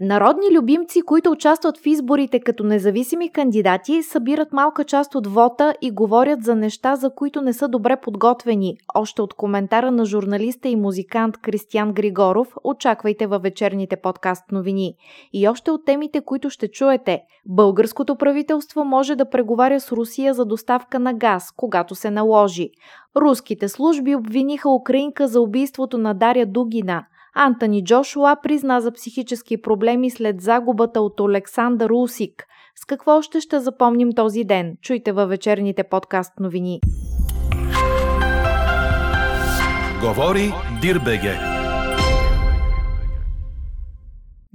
Народни любимци, които участват в изборите като независими кандидати, събират малка част от вота и говорят за неща, за които не са добре подготвени. Още от коментара на журналиста и музикант Кристиян Григоров очаквайте във вечерните подкаст новини. И още от темите, които ще чуете. Българското правителство може да преговаря с Русия за доставка на газ, когато се наложи. Руските служби обвиниха Украинка за убийството на Даря Дугина – Антони Джошуа призна за психически проблеми след загубата от Александър Усик. С какво още ще запомним този ден? Чуйте във вечерните подкаст новини. Говори Дирбеге.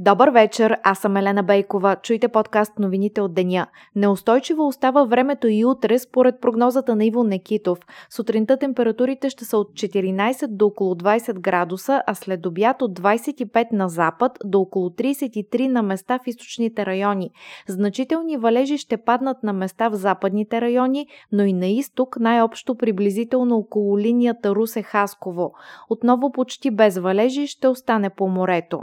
Добър вечер, аз съм Елена Бейкова. Чуйте подкаст новините от деня. Неустойчиво остава времето и утре според прогнозата на Иво Некитов. Сутринта температурите ще са от 14 до около 20 градуса, а след обяд от 25 на запад до около 33 на места в източните райони. Значителни валежи ще паднат на места в западните райони, но и на изток най-общо приблизително около линията Русе-Хасково. Отново почти без валежи ще остане по морето.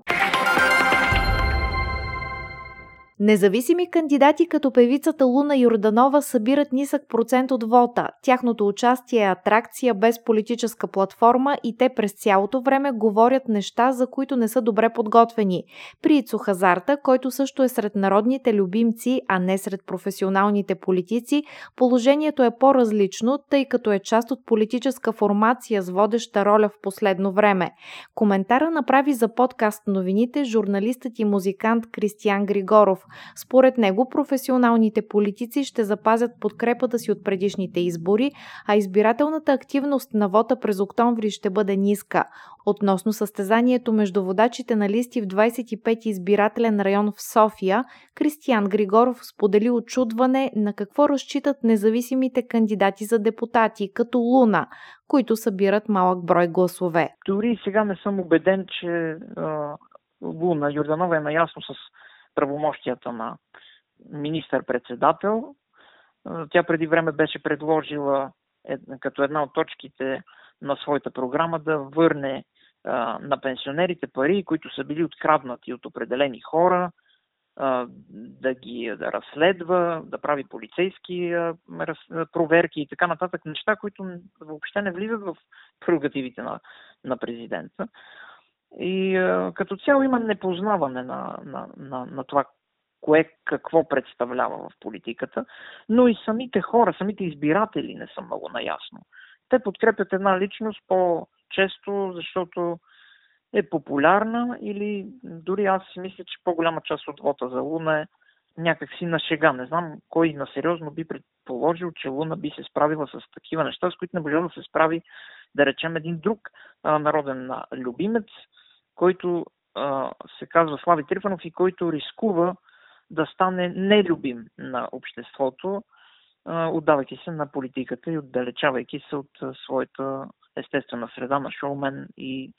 Независими кандидати като певицата Луна Йорданова събират нисък процент от вота. Тяхното участие е атракция без политическа платформа и те през цялото време говорят неща, за които не са добре подготвени. При Ицо Хазарта, който също е сред народните любимци, а не сред професионалните политици, положението е по-различно, тъй като е част от политическа формация с водеща роля в последно време. Коментара направи за подкаст новините журналистът и музикант Кристиян Григоров. Според него професионалните политици ще запазят подкрепата си от предишните избори, а избирателната активност на вота през октомври ще бъде ниска. Относно състезанието между водачите на листи в 25 избирателен район в София, Кристиян Григоров сподели очудване на какво разчитат независимите кандидати за депутати, като Луна, които събират малък брой гласове. Дори сега не съм убеден, че Луна Йорданова е наясно с правомощията на министър-председател. Тя преди време беше предложила като една от точките на своята програма да върне на пенсионерите пари, които са били откраднати от определени хора, да ги да разследва, да прави полицейски проверки и така нататък. Неща, които въобще не влизат в прерогативите на, на президента. И а, като цяло има непознаване на, на, на, на това, кое какво представлява в политиката, но и самите хора, самите избиратели не са много наясно. Те подкрепят една личност по-често, защото е популярна или дори аз си мисля, че по-голяма част от вота за Луна е някакси на шега. Не знам кой на сериозно би предположил, че Луна би се справила с такива неща, с които не може да се справи, да речем, един друг а, народен любимец, който а, се казва Слави Трифанов и който рискува да стане нелюбим на обществото, а, отдавайки се на политиката и отдалечавайки се от а, своята естествена среда на шоумен и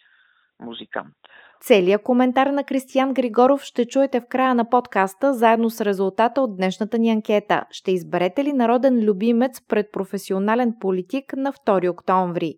музикант. Целият коментар на Кристиян Григоров ще чуете в края на подкаста, заедно с резултата от днешната ни анкета. Ще изберете ли народен любимец пред професионален политик на 2 октомври?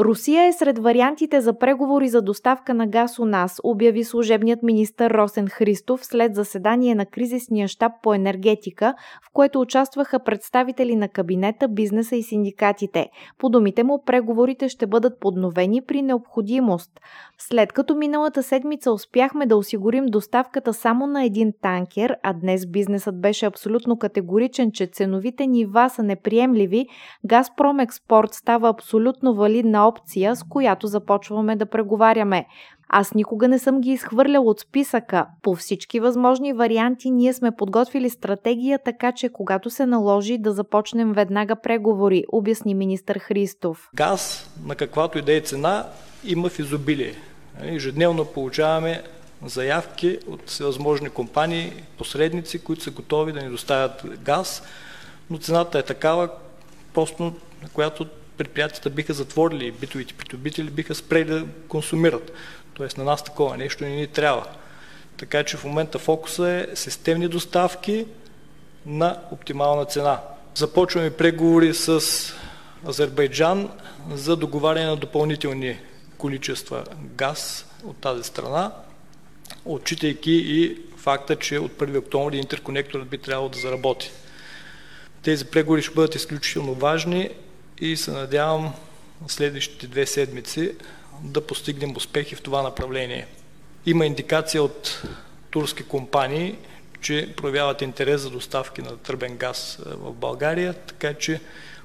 Русия е сред вариантите за преговори за доставка на газ у нас, обяви служебният министр Росен Христов след заседание на кризисния щаб по енергетика, в което участваха представители на кабинета, бизнеса и синдикатите. По думите му, преговорите ще бъдат подновени при необходимост. След като миналата седмица успяхме да осигурим доставката само на един танкер, а днес бизнесът беше абсолютно категоричен, че ценовите нива са неприемливи, Газпром Експорт става абсолютно валидна опция, с която започваме да преговаряме. Аз никога не съм ги изхвърлял от списъка. По всички възможни варианти ние сме подготвили стратегия, така че когато се наложи да започнем веднага преговори, обясни министър Христов. Газ на каквато и да е цена има в изобилие. Ежедневно получаваме заявки от всевъзможни компании, посредници, които са готови да ни доставят газ, но цената е такава, просто на която предприятията биха затворили, битовите притобители биха спрели да консумират. Тоест на нас такова нещо не ни трябва. Така че в момента фокуса е системни доставки на оптимална цена. Започваме преговори с Азербайджан за договаряне на допълнителни количества газ от тази страна, отчитайки и факта, че от 1 октомври интерконекторът би трябвало да заработи. Тези преговори ще бъдат изключително важни и се надявам следващите две седмици да постигнем успехи в това направление. Има индикация от турски компании, че проявяват интерес за доставки на тръбен газ в България, така че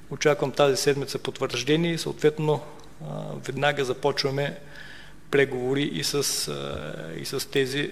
очаквам тази седмица потвърждение и съответно веднага започваме преговори и с, и с тези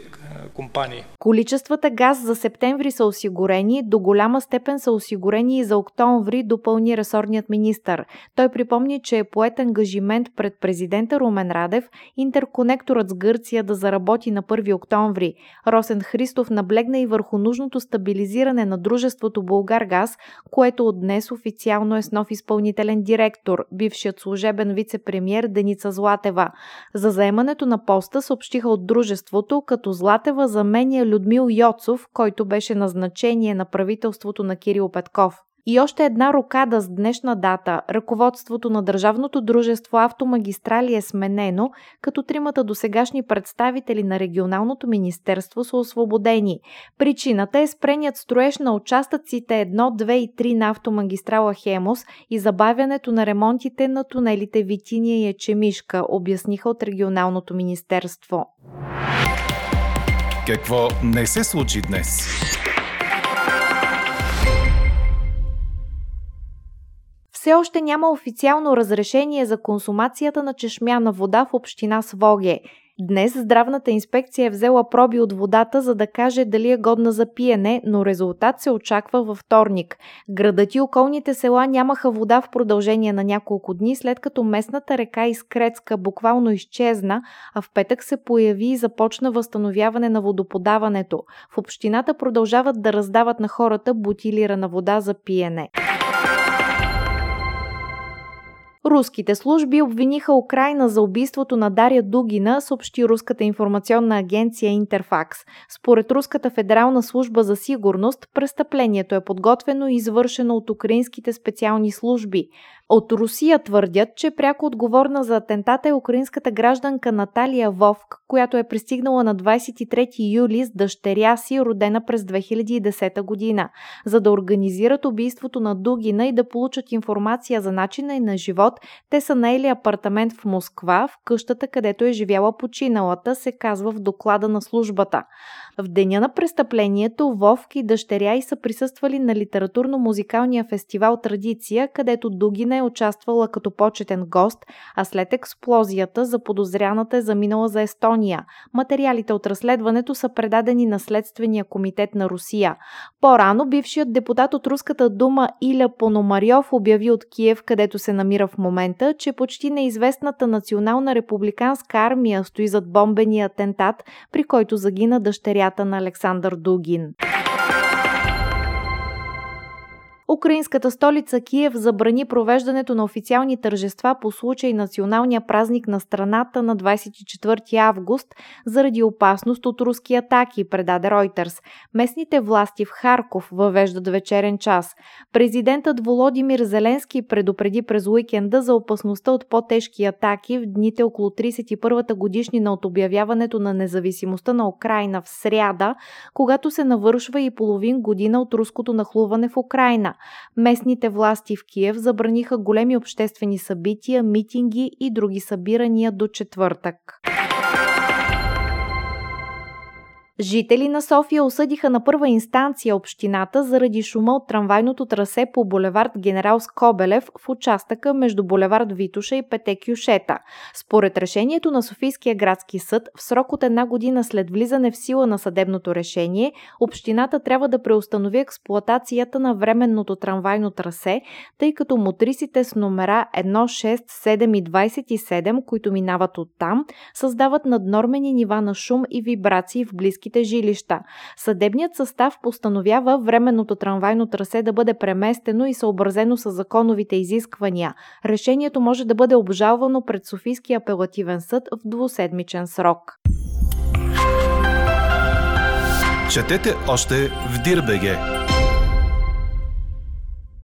компании. Количествата газ за септември са осигурени, до голяма степен са осигурени и за октомври, допълни ресорният министр. Той припомни, че е поет ангажимент пред президента Румен Радев интерконекторът с Гърция да заработи на 1 октомври. Росен Христов наблегна и върху нужното стабилизиране на дружеството Българ Газ, което от днес официално е с нов изпълнителен директор, бившият служебен вице-премьер Деница Златева. За заемането на поста съобщиха от дружеството, като Златева заменя Людмил Йоцов, който беше назначение на правителството на Кирил Петков. И още една рокада с днешна дата. Ръководството на Държавното дружество Автомагистрали е сменено, като тримата досегашни представители на регионалното министерство са освободени. Причината е спреният строеж на участъците 1, 2 и 3 на автомагистрала Хемос и забавянето на ремонтите на тунелите Витиния и Ечемишка, обясниха от регионалното министерство. Какво не се случи днес? Все още няма официално разрешение за консумацията на чешмяна вода в община Своге. Днес здравната инспекция е взела проби от водата, за да каже дали е годна за пиене, но резултат се очаква във вторник. Градът и околните села нямаха вода в продължение на няколко дни, след като местната река Искрецка буквално изчезна, а в петък се появи и започна възстановяване на водоподаването. В общината продължават да раздават на хората бутилирана вода за пиене. Руските служби обвиниха Украина за убийството на Дария Дугина, съобщи руската информационна агенция Интерфакс. Според Руската федерална служба за сигурност, престъплението е подготвено и извършено от украинските специални служби. От Русия твърдят, че пряко отговорна за атентата е украинската гражданка Наталия Вовк, която е пристигнала на 23 юли с дъщеря си, родена през 2010 година, за да организират убийството на Дугина и да получат информация за начина и на живот. Те са наели апартамент в Москва, в къщата, където е живяла починалата, се казва в доклада на службата. В деня на престъплението Вовк и дъщеря й са присъствали на литературно-музикалния фестивал Традиция, където Дугина е участвала като почетен гост, а след експлозията за подозряната е заминала за Естония. Материалите от разследването са предадени на Следствения комитет на Русия. По-рано бившият депутат от Руската дума Иля Пономарьов обяви от Киев, където се намира в момента, че почти неизвестната национална републиканска армия стои зад бомбения атентат, при който загина дъщерята на Александър Дугин. Украинската столица Киев забрани провеждането на официални тържества по случай националния празник на страната на 24 август заради опасност от руски атаки, предаде Reuters. Местните власти в Харков въвеждат вечерен час. Президентът Володимир Зеленски предупреди през уикенда за опасността от по-тежки атаки в дните около 31-та годишнина от обявяването на независимостта на Украина в сряда, когато се навършва и половин година от руското нахлуване в Украина. Местните власти в Киев забраниха големи обществени събития, митинги и други събирания до четвъртък. Жители на София осъдиха на първа инстанция общината заради шума от трамвайното трасе по булевард Генерал Скобелев в участъка между булевард Витуша и Пете Кюшета. Според решението на Софийския градски съд, в срок от една година след влизане в сила на съдебното решение, общината трябва да преустанови експлоатацията на временното трамвайно трасе, тъй като мотрисите с номера 1, 6, 7 и 27, които минават оттам, създават наднормени нива на шум и вибрации в близки общинските жилища. Съдебният състав постановява временното трамвайно трасе да бъде преместено и съобразено с законовите изисквания. Решението може да бъде обжалвано пред Софийския апелативен съд в двуседмичен срок. Четете още в Дирбеге.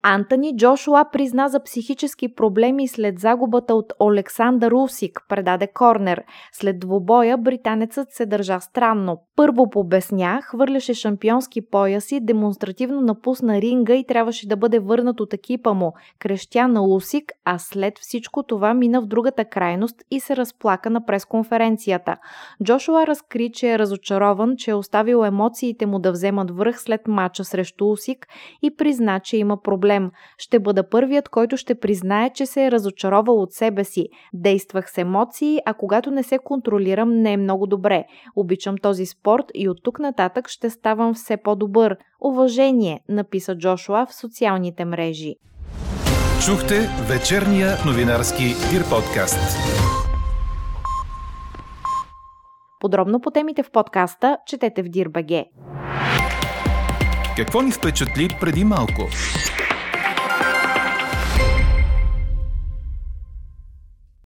Антони Джошуа призна за психически проблеми след загубата от Олександър Усик, предаде Корнер. След двубоя британецът се държа странно. Първо побесня, хвърляше шампионски пояси, демонстративно напусна ринга и трябваше да бъде върнат от екипа му. Крещя на Усик, а след всичко това мина в другата крайност и се разплака на пресконференцията. Джошуа разкри, че е разочарован, че е оставил емоциите му да вземат връх след мача срещу Усик и призна, че има проблем проблем. Ще бъда първият, който ще признае, че се е разочаровал от себе си. Действах с емоции, а когато не се контролирам, не е много добре. Обичам този спорт и от тук нататък ще ставам все по-добър. Уважение, написа Джошуа в социалните мрежи. Чухте вечерния новинарски Дир подкаст. Подробно по темите в подкаста четете в Дирбаге. Какво ни впечатли преди малко?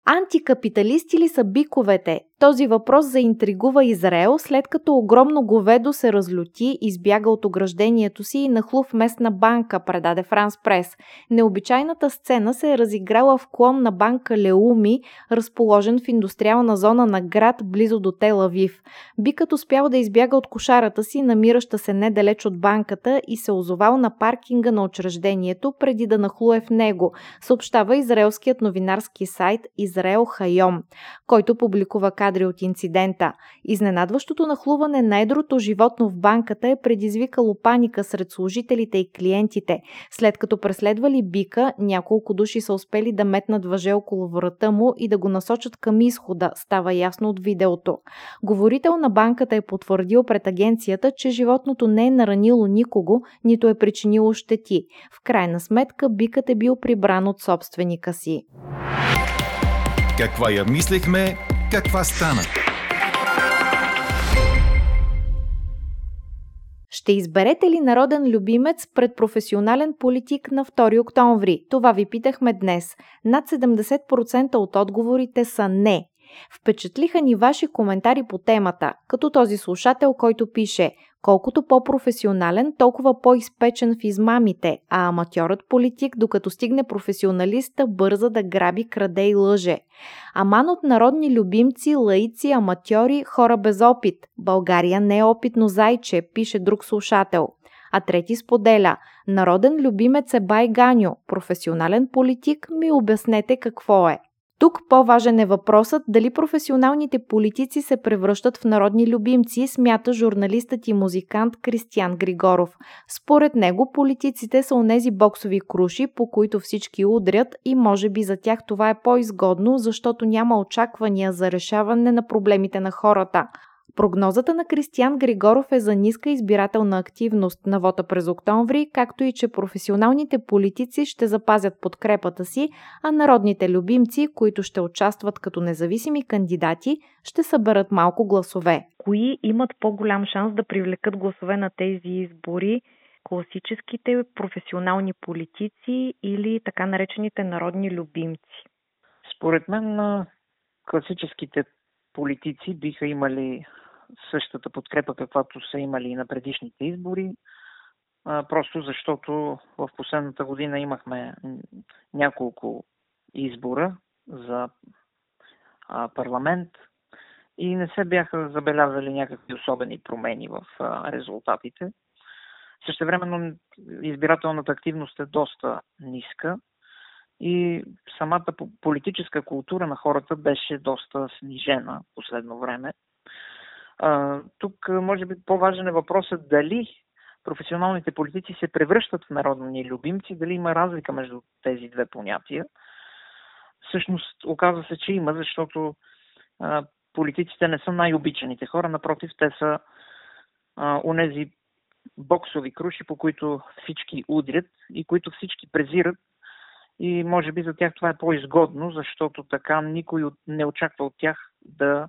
Антикапиталисти ли са биковете? Този въпрос заинтригува Израел, след като огромно говедо се разлюти, избяга от ограждението си и нахлу в местна банка, предаде Франс Прес. Необичайната сцена се е разиграла в клон на банка Леуми, разположен в индустриална зона на град, близо до Тел Авив. Бикът успял да избяга от кошарата си, намираща се недалеч от банката и се озовал на паркинга на учреждението, преди да нахлуе в него, съобщава израелският новинарски сайт Израел Хайом, който публикува кадри от инцидента. Изненадващото нахлуване на едрото животно в банката е предизвикало паника сред служителите и клиентите. След като преследвали бика, няколко души са успели да метнат въже около врата му и да го насочат към изхода, става ясно от видеото. Говорител на банката е потвърдил пред агенцията, че животното не е наранило никого, нито е причинило щети. В крайна сметка бикът е бил прибран от собственика си. Каква я мислехме, каква стана? Ще изберете ли народен любимец пред професионален политик на 2 октомври? Това ви питахме днес. Над 70% от отговорите са не. Впечатлиха ни ваши коментари по темата, като този слушател, който пише Колкото по-професионален, толкова по-изпечен в измамите, а аматьорът политик, докато стигне професионалиста, бърза да граби, краде и лъже. Аман от народни любимци, лаици, аматьори, хора без опит. България не е опитно зайче, пише друг слушател. А трети споделя – народен любимец е Бай Ганю, професионален политик, ми обяснете какво е. Тук по-важен е въпросът дали професионалните политици се превръщат в народни любимци, смята журналистът и музикант Кристиян Григоров. Според него политиците са онези боксови круши, по които всички удрят и може би за тях това е по-изгодно, защото няма очаквания за решаване на проблемите на хората. Прогнозата на Кристиян Григоров е за ниска избирателна активност на вота през октомври, както и че професионалните политици ще запазят подкрепата си, а народните любимци, които ще участват като независими кандидати, ще съберат малко гласове. Кои имат по-голям шанс да привлекат гласове на тези избори? Класическите професионални политици или така наречените народни любимци? Според мен класическите политици биха имали същата подкрепа, каквато са имали и на предишните избори, просто защото в последната година имахме няколко избора за парламент и не се бяха забелязали някакви особени промени в резултатите. Същевременно избирателната активност е доста ниска и самата политическа култура на хората беше доста снижена последно време. А, тук, може би, по-важен е въпросът дали професионалните политици се превръщат в народни любимци, дали има разлика между тези две понятия. Всъщност, оказва се, че има, защото а, политиците не са най-обичаните хора, напротив, те са а, унези боксови круши, по които всички удрят и които всички презират. И може би за тях това е по-изгодно, защото така никой не очаква от тях да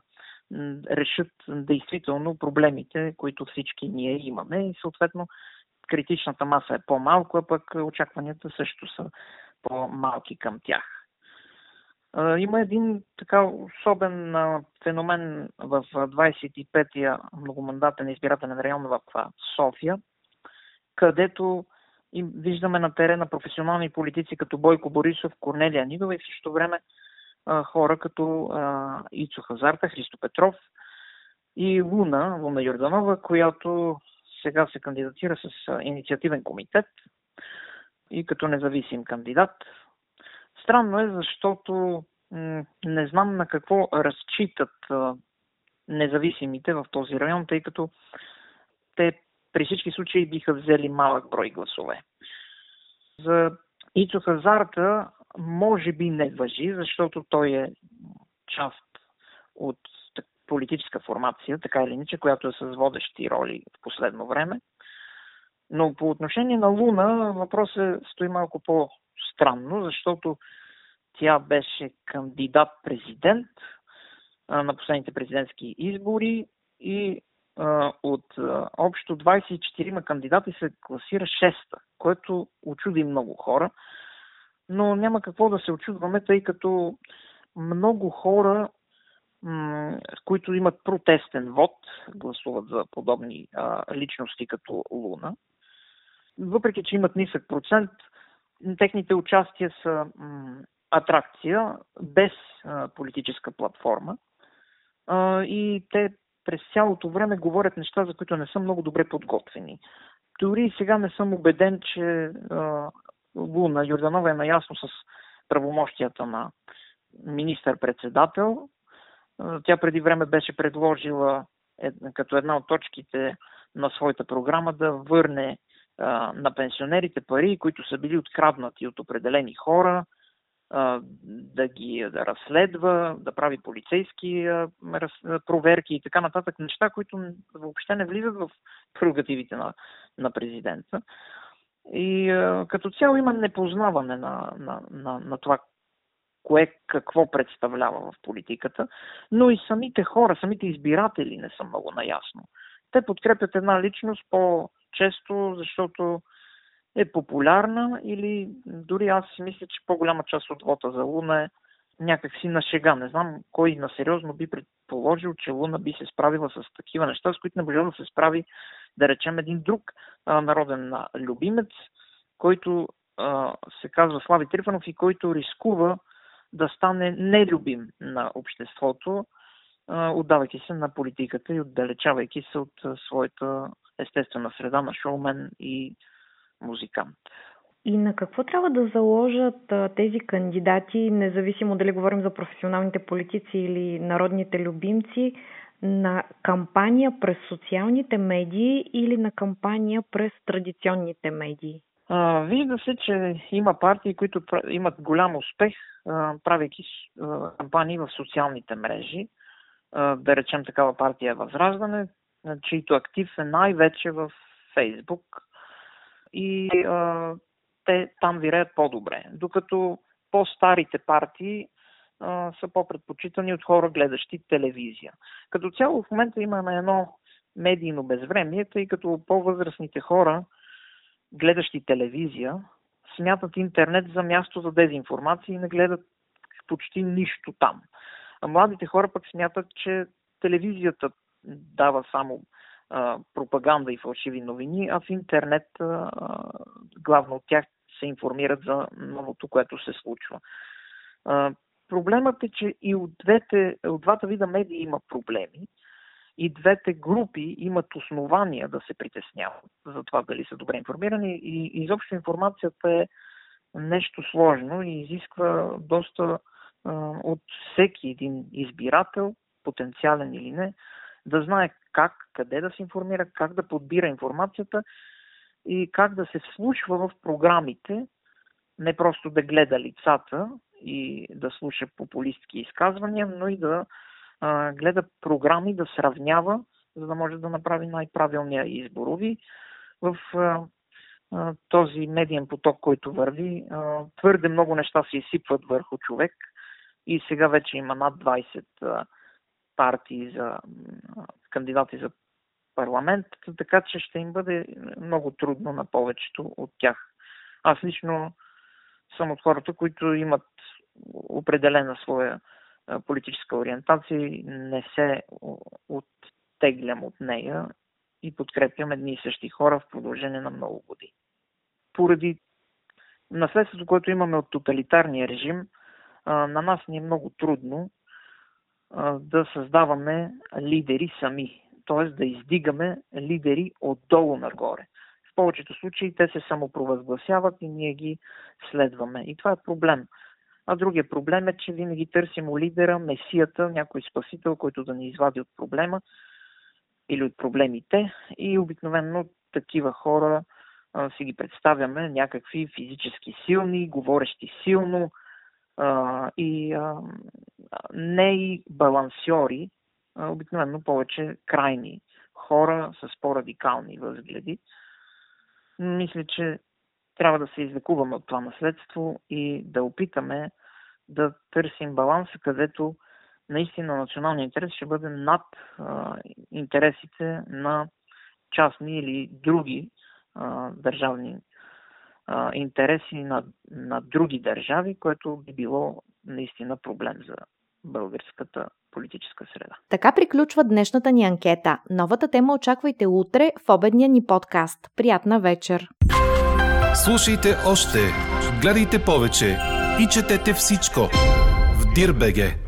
решат действително проблемите, които всички ние имаме и съответно критичната маса е по-малко, а пък очакванията също са по-малки към тях. Има един така особен феномен в 25-я многомандатен избирателен район в София, където виждаме на терена професионални политици като Бойко Борисов, Корнелия Нидова и в същото време хора като Ицо Хазарта, Христо Петров и Луна, Луна Йорданова, която сега се кандидатира с инициативен комитет и като независим кандидат. Странно е, защото не знам на какво разчитат независимите в този район, тъй като те при всички случаи биха взели малък брой гласове. За Ицо Хазарта може би не въжи, защото той е част от политическа формация, така или иначе, която е с водещи роли в последно време. Но по отношение на Луна въпросът стои малко по-странно, защото тя беше кандидат-президент на последните президентски избори и от общо 24 кандидати се класира 6-та, което очуди много хора. Но няма какво да се очудваме, тъй като много хора, които имат протестен вод, гласуват за подобни личности като Луна. Въпреки, че имат нисък процент, техните участия са атракция без политическа платформа. и те през цялото време говорят неща, за които не са много добре подготвени. Дори сега не съм убеден, че а, Луна Йорданова е наясно с правомощията на министър-председател. Тя преди време беше предложила като една от точките на своята програма да върне на пенсионерите пари, които са били откраднати от определени хора, да ги разследва, да прави полицейски проверки и така нататък. Неща, които въобще не влизат в прерогативите на, на президента. И като цяло има непознаване на, на, на, на това, кое какво представлява в политиката, но и самите хора, самите избиратели не са много наясно. Те подкрепят една личност по-често, защото е популярна или дори аз си мисля, че по-голяма част от вота за Луна е някакси на шега. Не знам кой на сериозно би предположил, че Луна би се справила с такива неща, с които не може да се справи, да речем, един друг а, народен любимец, който а, се казва Слави Трифанов и който рискува да стане нелюбим на обществото, а, отдавайки се на политиката и отдалечавайки се от а, своята естествена среда на шоумен и музикант. И на какво трябва да заложат тези кандидати, независимо дали говорим за професионалните политици или народните любимци, на кампания през социалните медии или на кампания през традиционните медии? А, вижда се, че има партии, които имат голям успех, а, правейки а, кампании в социалните мрежи. А, да речем такава партия е Възраждане, чието актив е най-вече в Фейсбук и а, те там виреят по-добре. Докато по-старите партии а, са по-предпочитани от хора, гледащи телевизия. Като цяло в момента имаме едно медийно безвремие, тъй като по-възрастните хора, гледащи телевизия, смятат интернет за място за дезинформация и не гледат почти нищо там. А младите хора пък смятат, че телевизията дава само а, пропаганда и фалшиви новини, а в интернет а, главно от тях се информират за новото, което се случва. А, проблемът е, че и от, двете, от двата вида медии има проблеми. И двете групи имат основания да се притесняват за това дали са добре информирани. И изобщо информацията е нещо сложно и изисква доста а, от всеки един избирател, потенциален или не, да знае как, къде да се информира, как да подбира информацията и как да се вслушва в програмите, не просто да гледа лицата и да слуша популистски изказвания, но и да а, гледа програми, да сравнява, за да може да направи най-правилния изборови. В а, а, този медиен поток, който върви, а, твърде много неща се изсипват върху човек и сега вече има над 20 а, партии за кандидати за парламент, така че ще им бъде много трудно на повечето от тях. Аз лично съм от хората, които имат определена своя политическа ориентация и не се оттеглям от нея и подкрепям едни и същи хора в продължение на много години. Поради наследството, което имаме от тоталитарния режим, на нас ни е много трудно да създаваме лидери сами, т.е. да издигаме лидери отдолу нагоре. В повечето случаи те се самопровъзгласяват и ние ги следваме. И това е проблем. А другия проблем е, че винаги търсим лидера, месията, някой спасител, който да ни извади от проблема или от проблемите. И обикновено такива хора а, си ги представяме някакви физически силни, говорещи силно а, и а, не и балансьори, обикновено повече крайни хора с по-радикални възгледи. Мисля, че трябва да се излекуваме от това наследство и да опитаме да търсим баланса, където наистина националния интерес ще бъде над а, интересите на частни или други а, държавни а, интереси на, на други държави, което би било наистина проблем за българската политическа среда. Така приключва днешната ни анкета. Новата тема очаквайте утре в обедния ни подкаст. Приятна вечер! Слушайте още, гледайте повече и четете всичко в Дирбеге.